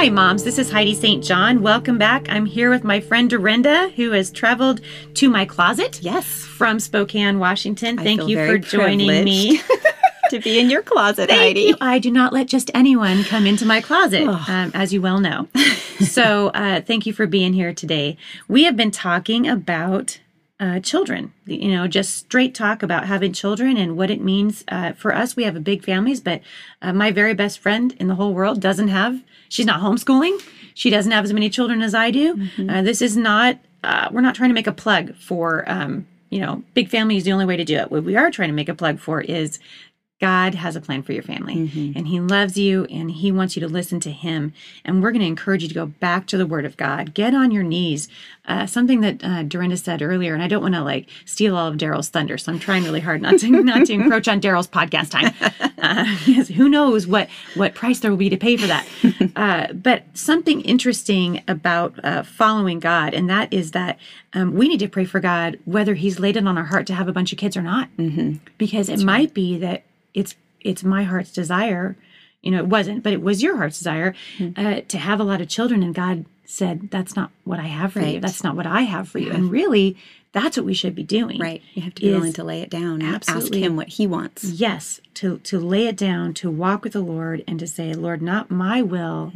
Hi, moms. This is Heidi St. John. Welcome back. I'm here with my friend Dorinda, who has traveled to my closet. Yes. From Spokane, Washington. I Thank you for joining me. to be in your closet, Thank Heidi. you. I do not let just anyone come into my closet, Oh. um, as you well know. so, uh, thank you for being here today. We have been talking about uh, children, you know, just straight talk about having children and what it means uh, for us. We have a big families, but uh, my very best friend in the whole world doesn't have, she's not homeschooling. She doesn't have as many children as I do. Uh, this is not, uh, we're not trying to make a plug for, um, you know, big family is the only way to do it. What we are trying to make a plug for is God has a plan for your family Mm-hmm. and He loves you and He wants you to listen to Him. And we're going to encourage you to go back to the Word of God. Get on your knees. Uh, something that uh, Dorinda said earlier, and I don't want to like steal all of Daryl's thunder, so I'm trying really hard not to not to encroach on Daryl's podcast time. Uh, yes, who knows what what price there will be to pay for that? Uh, but something interesting about uh, following God, and that is that um, we need to pray for God whether He's laid it on our heart to have a bunch of kids or not, mm-hmm. because it might be that it's it's my heart's desire you know it wasn't but it was your heart's desire uh, to have a lot of children and god said that's not what i have for you that's not what i have for you and really that's what we should be doing Right. You have to be willing to lay it down and Absolutely. ask him what he wants. yes to to lay it down to walk with the lord and to say lord not my will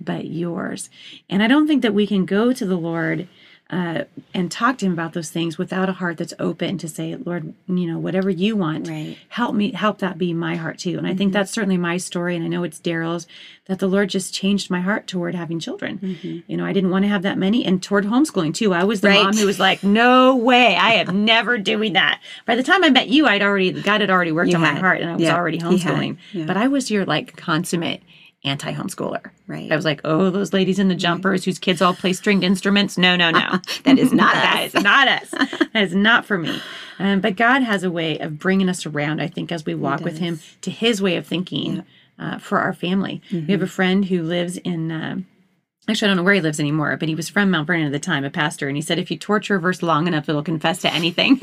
but yours and i don't think that we can go to the lord uh, and talk to him about those things without a heart that's open to say lord you know whatever you want Right. help me help that be my heart too and i think that's certainly my story and i know it's daryl's that the lord just changed my heart toward having children you know i didn't want to have that many and toward homeschooling too i was the Right. mom who was like no way i am never doing that by the time i met you i'd already god had already worked You on my heart and i was Yeah, already had. homeschooling Yeah. but i was your like consummate anti-homeschooler Right. i was like oh those ladies in the jumpers whose kids all play stringed instruments no no no That is not that us. is not us. That is not for me. Um, but God has a way of bringing us around, I think, as we walk with Him to His way of thinking uh, for our family. We have Mm-hmm. a friend who lives in. Uh, Actually, I don't know where he lives anymore, but he was from Mount Vernon at the time, a pastor, and he said, "If you torture a verse long enough, it'll confess to anything."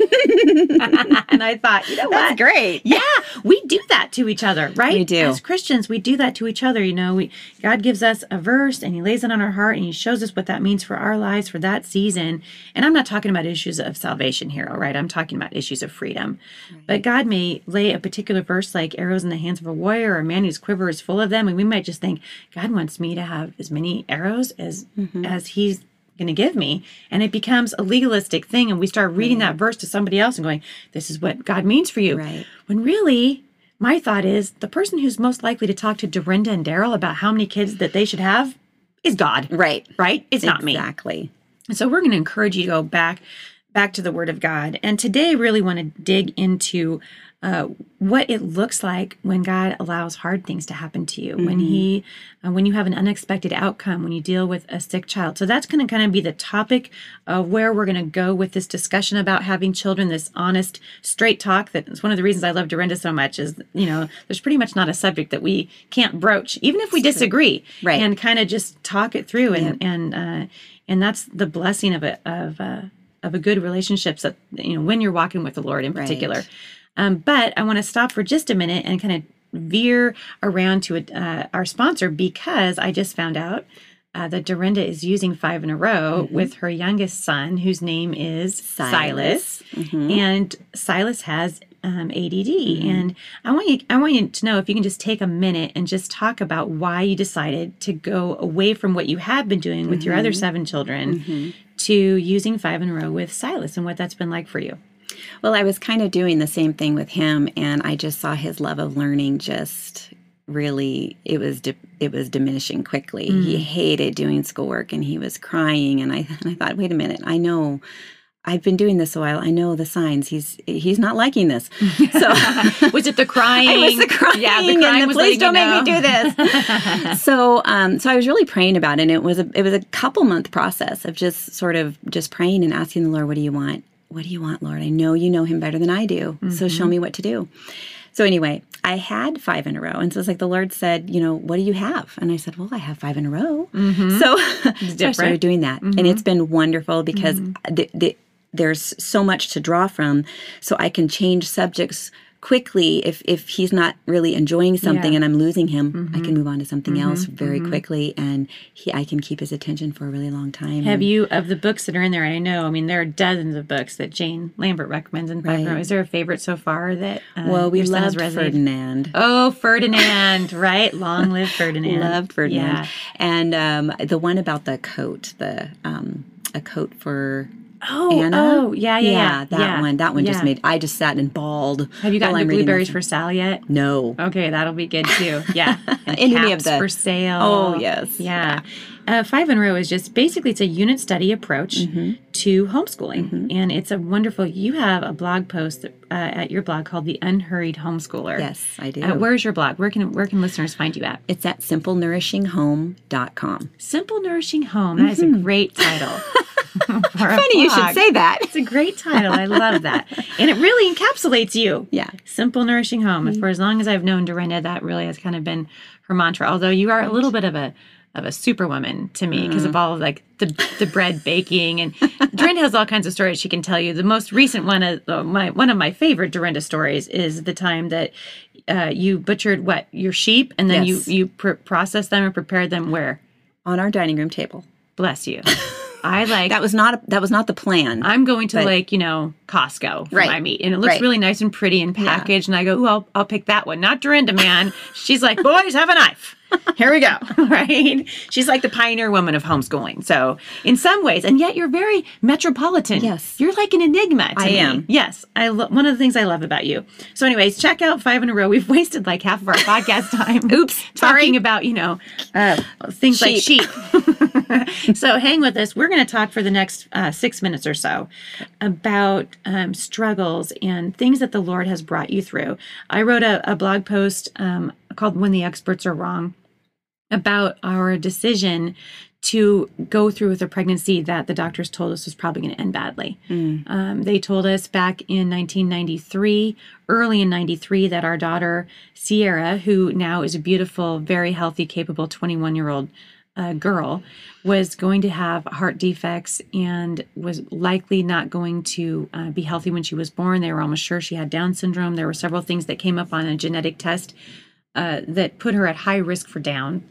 and I thought, you know what? That's great. Yeah, we do that to each other, right? We do. As Christians, we do that to each other. You know, we God gives us a verse and He lays it on our heart and He shows us what that means for our lives for that season. And I'm not talking about issues of salvation here, all right? I'm talking about issues of freedom. But God may lay a particular verse like arrows in the hands of a warrior or a man whose quiver is full of them, and we might just think God wants me to have as many arrows as Mm-hmm. as He's going to give me and it becomes a legalistic thing and we start reading that verse to somebody else and going this is what god means for you Right. when really my thought is the person who's most likely to talk to dorinda and daryl about how many kids that they should have is god Right. right it's not me Exactly. so we're going to encourage you to go back back to the word of god. And today I really want to dig into uh, what it looks like when god allows hard things to happen to you. When he uh, when you have an unexpected outcome when you deal with a sick child. So that's going to kind of be the topic of where we're going to go with this discussion about having children this honest straight talk that is one of the reasons i love dorinda so much is you know there's pretty much not a subject that we can't broach even if we disagree Right. and kind of just talk it through and and uh, and that's the blessing of it of uh, of a good relationships that you know when you're walking with the Lord in particular. Um, but I want to stop for just a minute and kind of veer around to uh, our sponsor because I just found out. Uh, that Dorinda is using five in a row with her youngest son, whose name is Silas, Silas. and Silas has um, ADD. And I want you, I want you to know if you can just take a minute and just talk about why you decided to go away from what you had been doing with your other seven children to using five in a row with Silas and what that's been like for you. Well, I was kind of doing the same thing with him, and I just saw his love of learning just really it was di- it was diminishing quickly. Mm. He hated doing schoolwork and he was crying and I and I thought, wait a minute, I know I've been doing this a while. I know the signs. He's he's not liking this. So was it the crying? I was the crying. Yeah, the crying the, please don't make me do this. so um so I was really praying about it and it was a it was a couple month process of just sort of just praying and asking the Lord, what do you want? What do you want, Lord? I know you know him better than I do. So Mm-hmm. show me what to do. So anyway, I had five in a row. And so it's like the Lord said, you know, what do you have? And I said, well, I have five in a row. Mm-hmm. So, so I started doing that. And it's been wonderful because Mm-hmm. the, the, there's so much to draw from. So I can change subjects quickly if if he's not really enjoying something Yeah. Mm-hmm. and I'm losing him, I can move on to something else very quickly and he I can keep his attention for a really long time. Have And you of the books that are in there? I know, I mean, there are dozens of books that Jane Lambert recommends in Right. Is there a favorite so far that uh, well, we your son has loved resonated? Ferdinand. Oh, Ferdinand, right? Long live Ferdinand. Loved Ferdinand. Yeah. And um, the one about the coat, the um, a coat for Oh, Anna. oh, yeah, yeah, yeah. that yeah, one. That one just yeah. made. I just sat and bawled. Have you gotten the blueberries for Sal yet? No. Okay, that'll be good too. Yeah, and Any of the- for Sal. Oh, yes. yeah. Uh, Five in a row is just basically it's a unit study approach Mm-hmm. to homeschooling, and it's a wonderful. You have a blog post uh, at your blog called "The Unhurried Homeschooler." Yes, I do. Uh, where's your blog? Where can where can listeners find you at? it's at simplenourishinghome.com. Simple Nourishing Home. That is a great title. Mm-hmm. Funny you should say that. It's a great title. I love that. And it really encapsulates you. Yeah. Simple nourishing home. Mm-hmm. For as long as I've known Dorinda, that really has kind of been her mantra. Although you are a little bit of a of a superwoman to me because Mm. of all of like the the bread baking and Dorinda has all kinds of stories she can tell you. The most recent one of uh, my one of my favorite Dorinda stories is the time that uh, you butchered what your sheep and then Yes. you you pr- processed them and prepared them where. On our dining room table. Bless you. I like That was not that was not the plan. I'm going to But- like, you know, Costco for Right. my meat. And it looks Right. really nice and pretty and packaged. And I go, ooh, I'll, I'll pick that one. Not Dorinda, man. She's like, boys, have a knife. Here we go. right? She's like the pioneer woman of homeschooling. So in some ways, and yet you're very metropolitan. Yes. You're like an enigma to I me. am. Yes. I lo- one of the things I love about you. So anyways, check out Five in a Row. We've wasted like half of our podcast time. Oops, sorry. Talking about, you know, uh, things like Sheep. sheep. so hang with us. We're going to talk for the next uh, six minutes or so about um, struggles and things that the Lord has brought you through. I wrote a, a blog post um, called When the Experts Are Wrong about our decision to go through with a pregnancy that the doctors told us was probably going to end badly. Um, they told us back in 1993, early in 93, that our daughter Sierra, who now is a beautiful, very healthy, capable 21 year old uh, girl, was going to have heart defects and was likely not going to uh, be healthy when she was born. They were almost sure she had Down syndrome. There were several things that came up on a genetic test uh, that put her at high risk for Down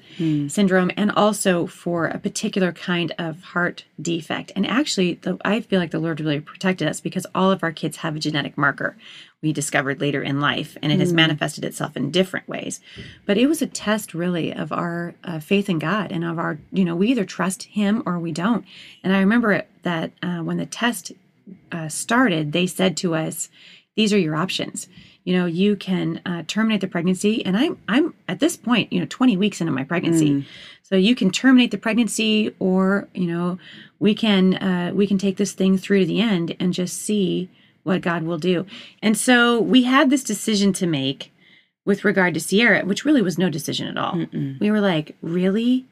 syndrome and also for a particular kind of heart defect. And actually, the, I feel like the Lord really protected us because all of our kids have a genetic marker we discovered later in life, and it has manifested itself in different ways. But it was a test, really, of our uh, faith in God and of our, you know, we either trust Him or we don't. And I remember it, that uh, when the test uh, started, they said to us, "These are your options. You know, you can uh, terminate the pregnancy." And I'm I'm at this point, you know, 20 weeks into my pregnancy, so you can terminate the pregnancy, or you know, we can uh, we can take this thing through to the end and just see what God will do. And so we had this decision to make with regard to Sierra, which really was no decision at all. We were like, really?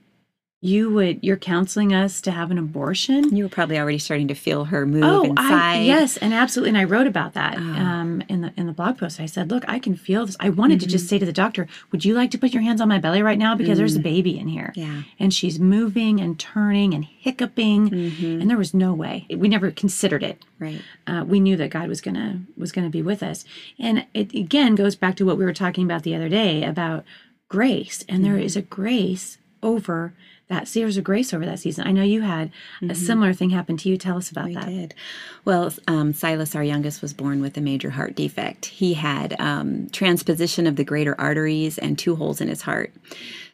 You would you're counseling us to have an abortion? You were probably already starting to feel her move Oh, inside. I, yes, and absolutely. And I wrote about that Oh. um, in the in the blog post. I said, "Look, I can feel this. I wanted to just Mm-hmm. say to the doctor, would you like to put your hands on my belly right now because there's a baby in here, Mm. Yeah. and she's moving and turning and hiccuping, Mm-hmm. and there was no way. We never considered it. Right. Uh, we knew that God was gonna was gonna be with us, and it again goes back to what we were talking about the other day about grace. And there is a grace over that. See, of grace over that season. I know you had a similar thing happen to you. Tell us about We that. did. Well, um, Silas, our youngest, was born with a major heart defect. He had um, transposition of the greater arteries and two holes in his heart.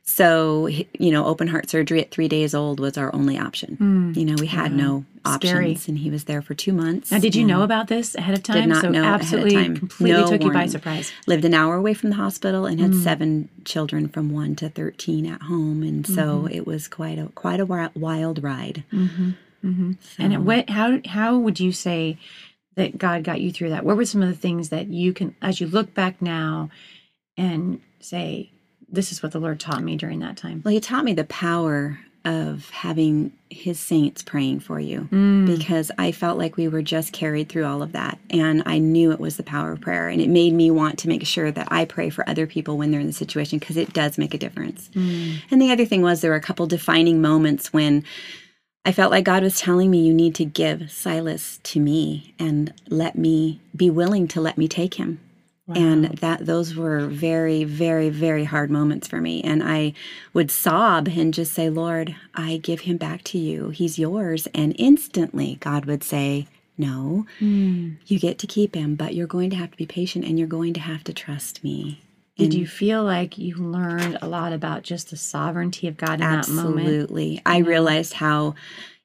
So, you know, open heart surgery at three days old was our only option. You know, we had no options, Scary. and he was there for two months. Now, did you know about this ahead of time? Did not so know ahead of absolutely, time. completely No took you by surprise. Lived an hour away from the hospital and had Mm. seven children from one to thirteen at home, and so Mm-hmm. it was quite a quite a wild ride. And it, what? How? How would you say that God got you through that? What were some of the things that you can, as you look back now, and say, "This is what the Lord taught me during that time." Well, he taught me the power of having his saints praying for you Mm. because I felt like we were just carried through all of that. And I knew it was the power of prayer. And it made me want to make sure that I pray for other people when they're in the situation because it does make a difference. And the other thing was there were a couple defining moments when I felt like God was telling me, you need to give Silas to me and let me be willing to let me take him. And that those were very, very, very hard moments for me. And I would sob and just say, Lord, I give him back to you. He's yours. And instantly God would say, No, Mm. you get to keep him, but you're going to have to be patient and you're going to have to trust me. Did you feel like you learned a lot about just the sovereignty of God in that moment? Absolutely. I realized how,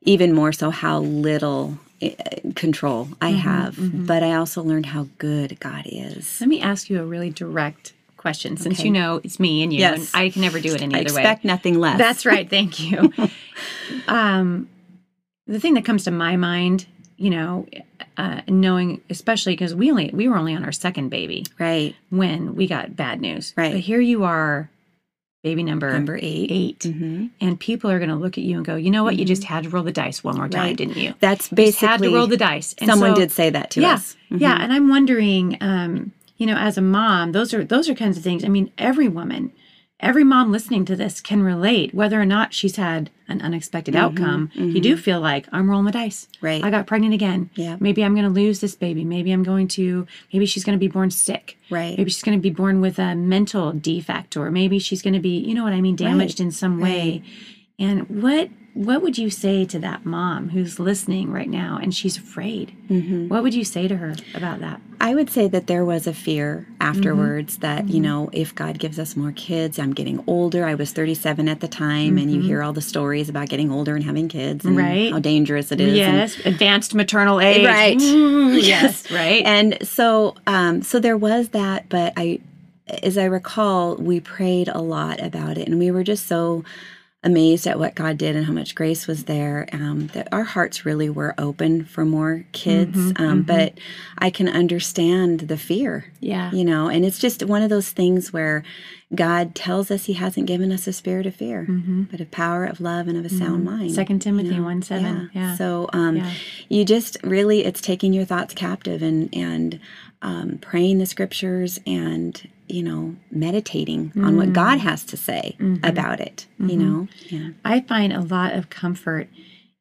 even more so, how little control I Mm-hmm, have. But I also learned how good God is. Let me ask you a really direct question, since Okay. you know it's me and you, Yes. and I can never do it any I other way. expect nothing less. That's right. Thank you. um, the thing that comes to my mind, you know, uh, knowing especially because we only we were only on our second baby right. when we got bad news. Right. But here you are, baby number Number eight. 8 hmm and people are going to look at you and go, you know what? You just had to roll the dice one more time, Right. didn't you? That's You just had to roll the dice. And someone so- did say that to yeah, us. Mhm. Yeah, and I'm wondering, um, you know, as a mom, those are those are kinds of things. I mean, every woman, every mom listening to this can relate, whether or not she's had an unexpected outcome. You do feel like I'm rolling the dice. Mm-hmm, Right. I got pregnant again. Yeah. Maybe I'm going to lose this baby. Maybe I'm going to. Maybe she's going to be born sick. Right. Maybe she's going to be born with a mental defect, or maybe she's going to be, you know what I mean, damaged in some way. And what what would you say to that mom who's listening right now and she's afraid? Mm-hmm. What would you say to her about that? I would say that there was a fear afterwards Mm-hmm. that, you know, if God gives us more kids, I'm getting older. I was 37 at the time, and you hear all the stories about getting older and having kids and Mm-hmm. Right. how dangerous it is. and- Yes, advanced maternal age. Right. Mm, yes, right. and so um so there was that but i as i recall we prayed a lot about it and we were just so amazed at what god did and how much grace was there um that our hearts really were open for more kids Mm-hmm, um but i can understand the fear yeah. you know and it's just one of those things where god tells us he hasn't given us a spirit of fear but a power of love and of a sound mind Mm-hmm. Second Timothy know? one seven. Yeah. so um, Yeah. you just really it's taking your thoughts captive and and um, praying the scriptures and you know meditating on what God Mm. has to say Mm-hmm. about it. You know, yeah, I find a lot of comfort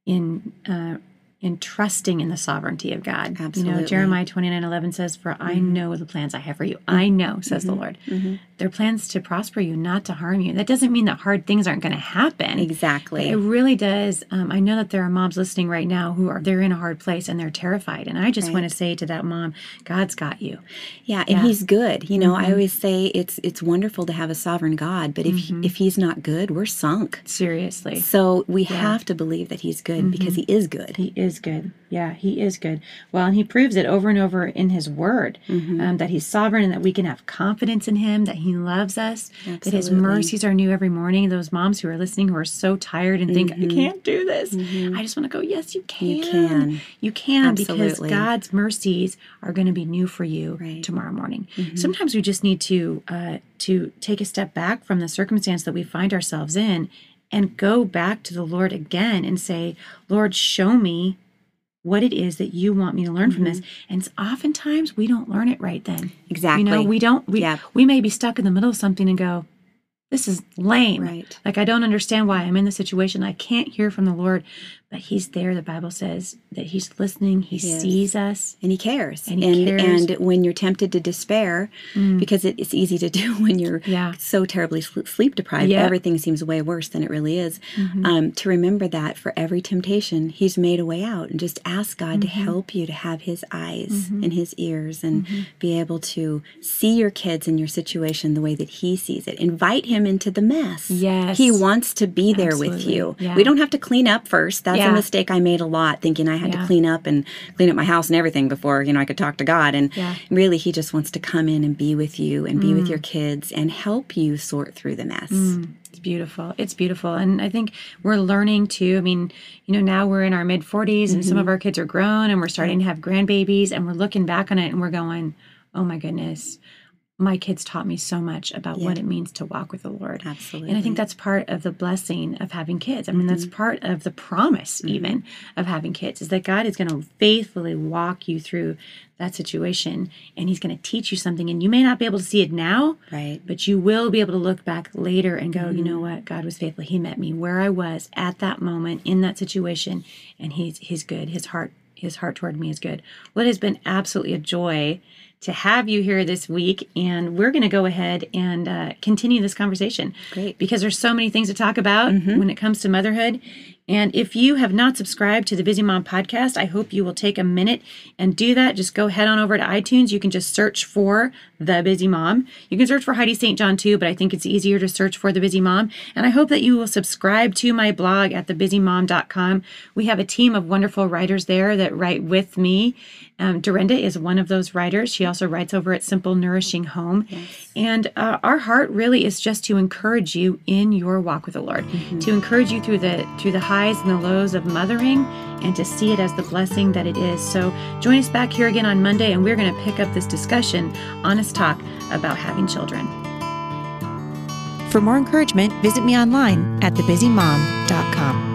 in uh, in trusting in the sovereignty of God. You know, Absolutely. Jeremiah twenty nine eleven says, "For I know the plans I have for you. I know," says the Lord. They're plans to prosper you, not to harm you. That doesn't mean that hard things aren't going to happen. Exactly. it really does. Um, I know that there are moms listening right now who are they're in a hard place and they're terrified. And I just want to say to that mom, God's got you. Yeah, and He's good. You know, Mm-hmm. I always say it's it's wonderful to have a sovereign God, but if Mm-hmm. if He's not good, we're sunk. Seriously, So we have to believe that He's good because Mm-hmm. He is good. He is good. Yeah, he is good. Well, and he proves it over and over in his word Mm-hmm. um, that he's sovereign and that we can have confidence in him, that he loves us, that his mercies are new every morning. Those moms who are listening who are so tired and think, I can't do this. I just want to go, yes, you can. Mm-hmm. can. You can because Absolutely. God's mercies are going to be new for you Right. Mm-hmm. tomorrow morning. Sometimes we just need to uh, to take a step back from the circumstance that we find ourselves in and go back to the Lord again and say, Lord, show me what it is that you want me to learn from this. Mm-hmm. And it's oftentimes we don't learn it right then. Exactly. You know, we don't we Yep. we may be stuck in the middle of something and go, This is lame. Right. Like I don't understand why I'm in this situation. I can't hear from the Lord. But he's there. The Bible says that he's listening, he is. sees us. and he cares And he cares. Mm. and when you're tempted to despair because it, it's easy to do when you're Yeah. so terribly sl- sleep deprived Yeah. Mm-hmm. everything seems way worse than it really is um, to remember that for every temptation he's made a way out and just ask god to Mm-hmm. help you to have his eyes and his ears and be able to see your kids and your situation the way that he sees it invite him into the mess Yes. he wants to be there with you Yeah. we don't have to clean up first that's Yeah. a mistake i made a lot thinking i had Yeah. to clean up and clean up my house and everything before you know I could talk to God. And Yeah. really, He just wants to come in and be with you and be with Mm. your kids and help you sort through the mess. It's beautiful. It's beautiful. And I think we're learning too. I mean, you know, now we're in our mid 40s and some of our kids are grown and we're starting to have grandbabies and we're looking back on it and we're going, oh my goodness, my kids taught me so much about what it means to walk with the Lord. Absolutely. And I think that's part of the blessing of having kids. I mean, that's part of the promise, even of having kids, is that God is going to faithfully walk you through that situation and He's going to teach you something. And you may not be able to see it now, Right. but you will be able to look back later and go, you Mm-hmm. know what? God was faithful. He met me where I was at that moment in that situation, and He's He's good. His heart His heart toward me is good. Well, it has been absolutely a joy to have you here this week, and we're going to go ahead and uh, continue this conversation. Great. because there's so many things to talk about when it comes to motherhood. And if you have not subscribed to the Busy Mom podcast, I hope you will take a minute and do that. Just go head on over to iTunes. You can just search for The Busy Mom. You can search for Heidi St. John too, but I think it's easier to search for The Busy Mom. And I hope that you will subscribe to my blog at thebusymom.com. We have a team of wonderful writers there that write with me. Um, Dorinda is one of those writers. She also writes over at Simple Nourishing Home. Yes. And uh, our heart really is just to encourage you in your walk with the Lord, to encourage you through the through the highs and the lows of mothering, and to see it as the blessing that it is. So join us back here again on Monday, and we're going to pick up this discussion, honest talk about having children. For more encouragement, visit me online at thebusymom.com.